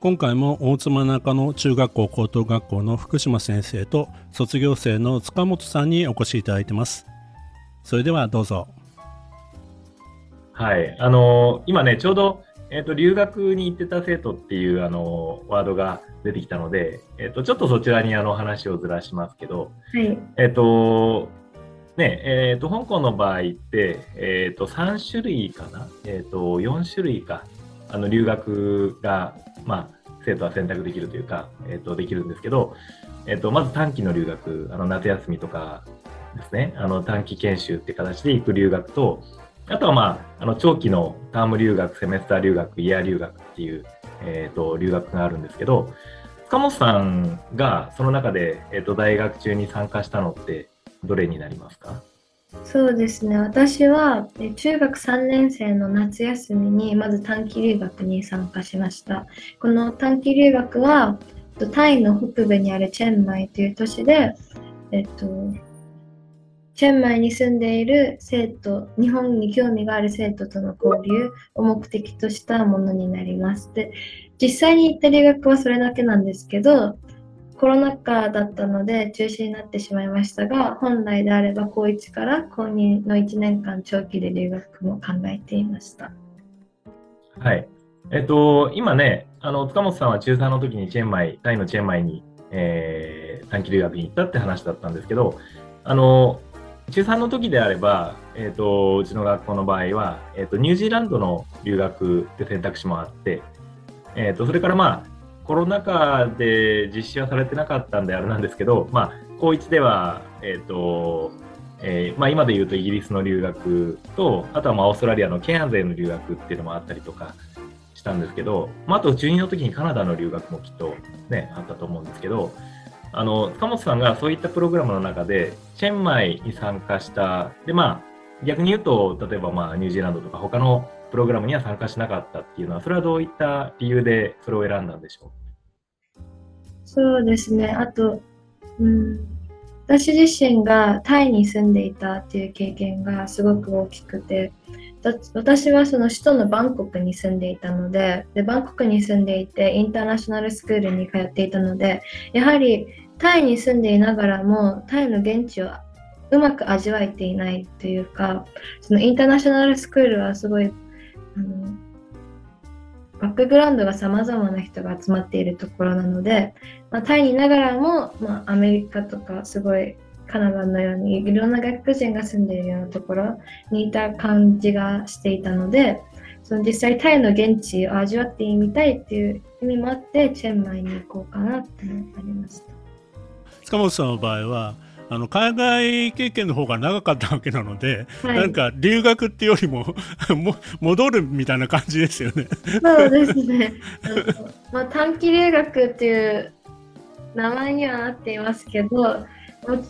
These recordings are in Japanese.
今回も大妻中野中学校高等学校の福島先生と卒業生の塚本さんにお越しいただいてます。それではどうぞ。はい。あの今ねちょうど、えーと、留学に行ってた生徒っていうあのワードが出てきたので、えーと、ちょっとそちらにあの話をずらしますけど、はい、えっ、ー、とねえーと、香港の場合って、えーと、3種類かな、えーと、と4種類か。あの留学がまあ、生徒は選択できるというか、えーと、できるんですけど、えーと、まず短期の留学、あの夏休みとかですね、あの短期研修って形で行く留学と、あとは、まあ、あの長期のターム留学、セメスター留学、イヤー留学っていう、えーと、留学があるんですけど、塚本さんがその中で、えー、と大学中に参加したのってどれになりますか？そうですね。私は中学3年生の夏休みにまず短期留学に参加しました。この短期留学はタイの北部にあるチェンマイという都市で、えっと、チェンマイに住んでいる生徒日本に興味がある生徒との交流を目的としたものになります。で実際に行った留学はそれだけなんですけどコロナ禍だったので中止になってしまいましたが本来であれば高1から高2の1年間長期で留学も考えていました。はい。えっと、今ね、あの塚本さんは中3の時にチェンマイ、タイのチェンマイに、えー、短期留学に行ったって話だったんですけど、あの中3の時であれば、えーと、うちの学校の場合は、えーと、ニュージーランドの留学って選択肢もあって、えーとそれからまあコロナ禍で実施はされてなかったんであれなんですけど、まあ、高1では、えっ、ー、と、えーまあ、今で言うとイギリスの留学と、あとはまあオーストラリアのケアンズへの留学っていうのもあったりとかしたんですけど、まあ、あと中2の時にカナダの留学もきっとね、あったと思うんですけど、あの、塚本さんがそういったプログラムの中で、チェンマイに参加した、で、まあ、逆に言うと、例えばまあニュージーランドとか他のプログラムには参加しなかったっていうのは、それはどういった理由でそれを選んだんでしょう？そうですね。あと、うん、私自身がタイに住んでいたっていう経験がすごく大きくて、私はその首都のバンコクに住んでいたのでで、バンコクに住んでいてインターナショナルスクールに通っていたので、やはりタイに住んでいながらもタイの現地をうまく味わえていないというか、そのインターナショナルスクールはすごいバックグラウンドが様々な人が集まっているところなので、まあ、タイにいながらも、まあ、アメリカとかすごいカナダのようにいろんな外国人が住んでいるようなところにいた感じがしていたのでその実際タイの現地を味わってみたいっていう意味もあってチェンマイに行こうかなってなりました。塚本さんの場合はあの海外経験の方が長かったわけなので、はい、なんか留学っていうよりも も戻るみたいな感じですよね。そうですね。まあ、短期留学っていう名前にはなっていますけど、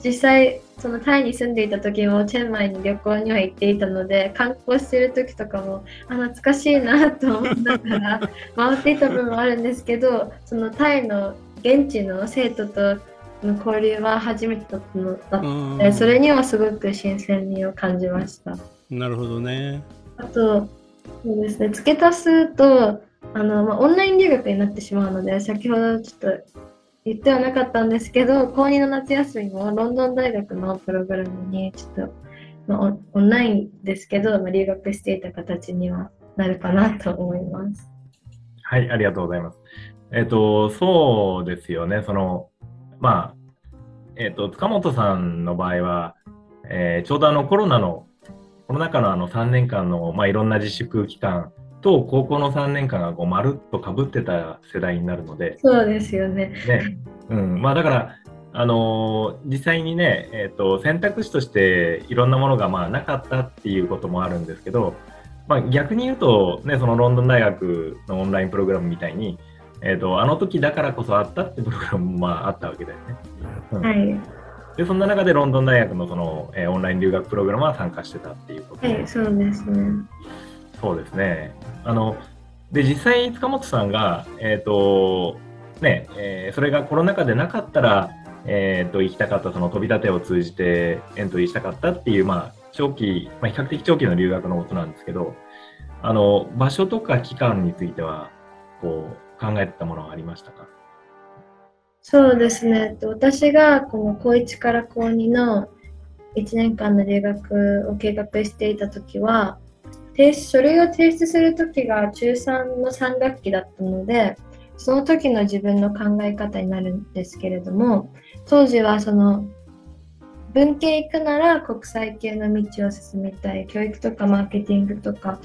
実際そのタイに住んでいた時もチェンマイに旅行には行っていたので観光してる時とかもあ懐かしいなと思いながら回っていた部分もあるんですけどそのタイの現地の生徒との交流は初めてだったのだって、それにはすごく新鮮味を感じました。なるほどね。あと、そうですね、付け足すと、あのまあ、オンライン留学になってしまうので、先ほどちょっと言ってはなかったんですけど、高2の夏休みもロンドン大学のプログラムにちょっと、まあ、オンラインですけど、まあ、留学していた形にはなるかなと思います。はい、ありがとうございます。えっ、ー、と、そうですよね、その、まあ、えっ、ー、と、塚本さんの場合は、えー、ちょうどあのコロナの、コロナ禍のあの3年間の、まあ、いろんな自粛期間と高校の3年間がこうまるっとかぶってた世代になるので。そうですよね。ねうんまあ、だから、あのー、実際にね、えーと、選択肢としていろんなものがまあなかったっていうこともあるんですけど、まあ、逆に言うと、ね、そのロンドン大学のオンラインプログラムみたいにえーと、あの時だからこそあったってプログラムもまああったわけだよね。うん、はい、でそんな中でロンドン大学のその、えー、オンライン留学プログラムは参加してたっていうことはいそうですね。そうですねあので実際塚本さんが、えーとねえー、それがコロナ禍でなかったら、えーと、行きたかったその飛び立てを通じてエントリーしたかったっていう、まあ、長期、まあ、比較的長期の留学のことなんですけどあの場所とか期間についてはこう考えてたものはありましたか？そうですね。私がこの高1から高2の1年間の留学を計画していた時は書類を提出する時が中3の3学期だったのでその時の自分の考え方になるんですけれども当時はその文系行くなら国際系の道を進みたい教育とかマーケティングとか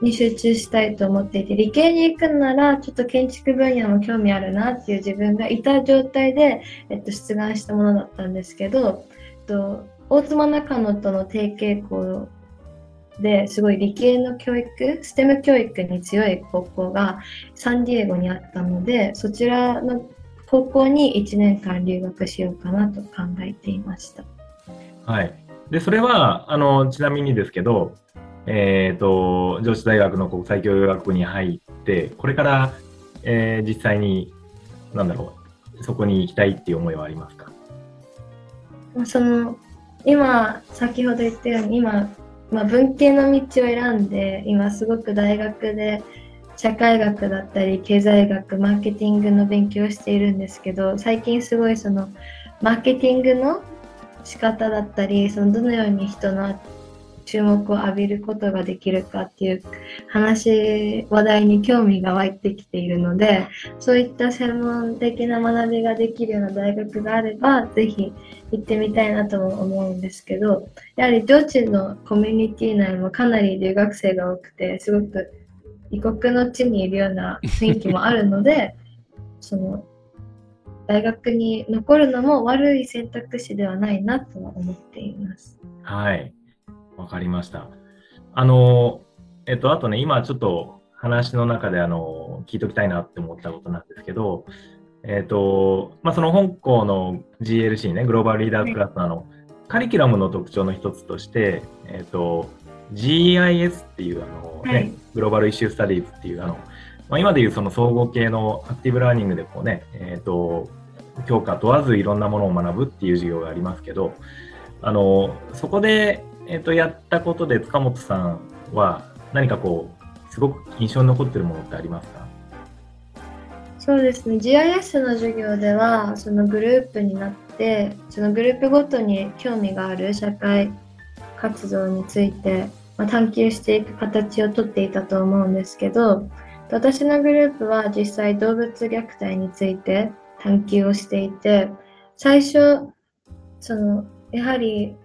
に集中したいと思っていて理系に行くんならちょっと建築分野も興味あるなっていう自分がいた状態で、えっと、出願したものだったんですけど、えっと、大妻中野との提携校ですごい理系の教育 STEM 教育に強い高校がサンディエゴにあったのでそちらの高校に1年間留学しようかなと考えていました。はい、でそれはあのちなみにですけどえーと、上智大学の国際教養学部に入ってこれから、えー、実際に何だろうそこに行きたいっていう思いはありますか？その今先ほど言ったように今、まあ、文系の道を選んで今すごく大学で社会学だったり経済学マーケティングの勉強をしているんですけど最近すごいそのマーケティングの仕方だったりそのどのように人の注目を浴びることができるかっていう話話題に興味が湧いてきているのでそういった専門的な学びができるような大学があればぜひ行ってみたいなとも思うんですけどやはり上智のコミュニティ内もかなり留学生が多くてすごく異国の地にいるような雰囲気もあるので その大学に残るのも悪い選択肢ではないなとは思っています。はいわかりました。あの、えっと、あとね、今ちょっと話の中であの聞いときたいなって思ったことなんですけど、えっと、まあ、その本校の GLC ね、グローバルリーダーズクラスのあの、カリキュラムの特徴の一つとして、えっと、GIS っていうあの、ね、はい、グローバルイシュースタディーズっていうあの、まあ、今でいうその総合系のアクティブラーニングでこうね、えっと、教科問わずいろんなものを学ぶっていう授業がありますけど、あの、そこでえーと、やったことで塚本さんは何かこうすごく印象に残ってるものってありますか？そうですね。GIS の授業ではそのグループになってそのグループごとに興味がある社会活動について、まあ、探求していく形をとっていたと思うんですけど私のグループは実際動物虐待について探求をしていて最初そのやはり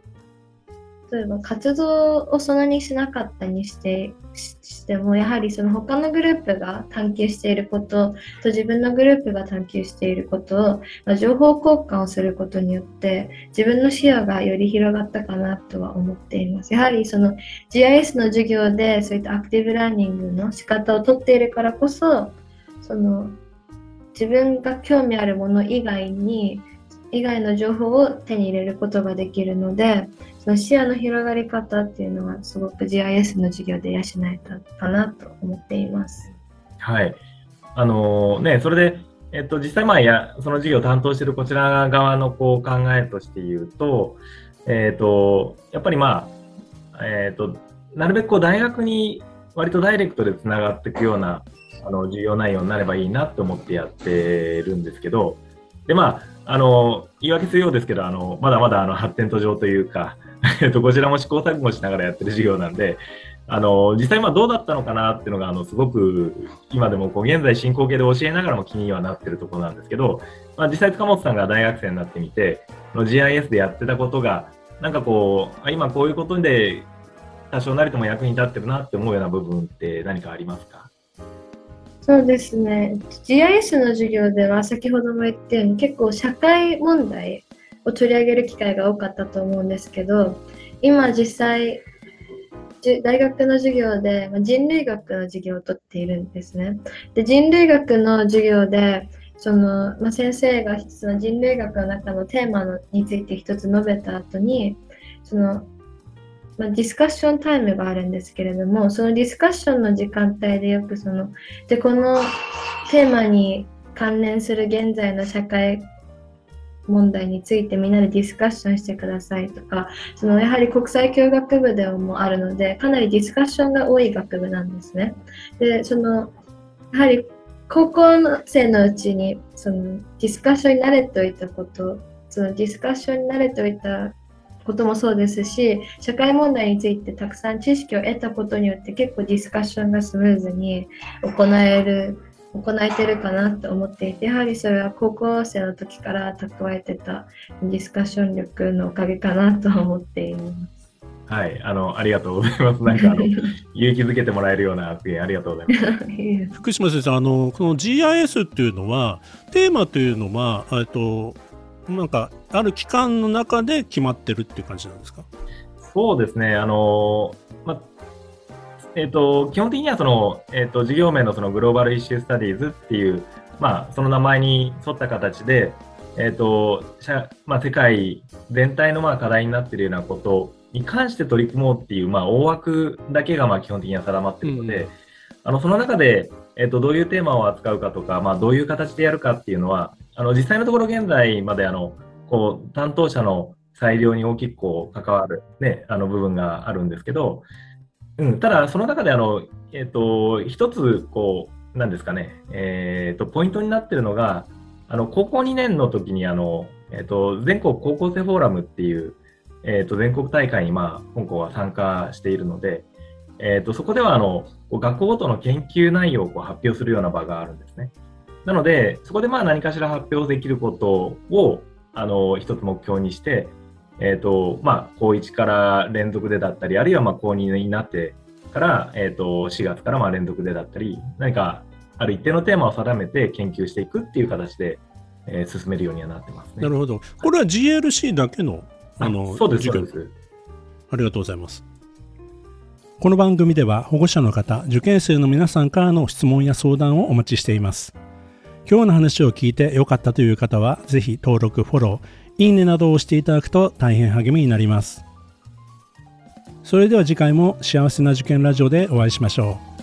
例えば活動をそんなにしなかったにしてしてもやはりその他のグループが探求していることと自分のグループが探求していることを、ま、情報交換をすることによって自分の視野がより広がったかなとは思っています。やはりその GIS の授業でそういったアクティブラーニングの仕方をとっているからこそその自分が興味あるもの以外に以外の情報を手に入れることができるのでその視野の広がり方っていうのはすごく GIS の授業で養えたかなと思っています。はい。あのー、ね、それで、えっと、実際まあや、その授業を担当しているこちら側のこう考えとして言うと、えっと、やっぱりまあ、えっと、なるべくこう大学に割とダイレクトでつながっていくようなあの授業内容になればいいなと思ってやってるんですけど、でまあ、あの言い訳するようですけど、あのまだまだあの発展途上というか、え っと、こちらも試行錯誤しながらやってる授業なんで、あの実際まあどうだったのかなっていうのがあのすごく今でもこう現在進行形で教えながらも気にはなってるところなんですけど、まあ、実際塚本さんが大学生になってみての GIS でやってたことがなんかこう今こういうことで多少なりとも役に立ってるなって思うような部分って何かありますか？そうですね GIS の授業では先ほども言ったように結構社会問題を取り上げる機会が多かったと思うんですけど今実際大学の授業で人類学の授業を取っているんですね。で人類学の授業でその、まあ、先生がその人類学の中のテーマについて一つ述べた後にその、まあ、ディスカッションタイムがあるんですけれどもそのディスカッションの時間帯でよくそのでこの テーマに関連する現在の社会問題についてみんなでディスカッションしてくださいとかそのやはり国際教学部でもあるのでかなりディスカッションが多い学部なんですね。でそのやはり高校生のうちにそのディスカッションに慣れておいたことそのディスカッションに慣れておいたこともそうですし社会問題についてたくさん知識を得たことによって結構ディスカッションがスムーズに行える行えてるかなと思っていてやはりそれは高校生の時から蓄えてたディスカッション力のおかげかなと思っています。はい、あの、ありがとうございます。なんか、あの、勇気づけてもらえるような発言ありがとうございます。福島先生、あの、この GIS っていうのは、テーマというのは、えっと、なんか、ある期間の中で決まってるっていう感じなんですか？そうですね、あの、まえっ、ー、と、基本的にはその、えっ、ー、と、事業名のそのグローバルイシュースタディーズっていう、まあ、その名前に沿った形で、えっ、ー、と、まあ、世界全体のまあ課題になっているようなことに関して取り組もうっていう、まあ、大枠だけがまあ基本的には定まっているので、うん、あのその中で、えっと、どういうテーマを扱うかとか、まあ、どういう形でやるかっていうのは、あの実際のところ現在まであのこう担当者の裁量に大きくこう関わる、ね、あの部分があるんですけど、うん、ただ、その中であの、えーと、一つこう、なんですかね、えーと、ポイントになっているのが、あの高校2年の時にあの、えーと、全国高校生フォーラムっていう、えー、と全国大会に、まあ、本校は参加しているので、えー、とそこではあの学校ごとの研究内容をこう発表するような場があるんですね。なので、そこでまあ何かしら発表できることをあの一つ目標にして、えーとまあ、高1から連続でだったり、あるいはまあ高2になってから、えー、と4月からまあ連続でだったり、何かある一定のテーマを定めて研究していくっていう形で、えー、進めるようにはなってますね。なるほど。これは GLC だけのあのそうですありがとうございます。この番組では保護者の方、受験生の皆さんからの質問や相談をお待ちしています。今日の話を聞いて良かったという方は、ぜひ登録、フォロー、いいねなどを押していただくと大変励みになります。それでは次回も幸せな受験ラジオでお会いしましょう。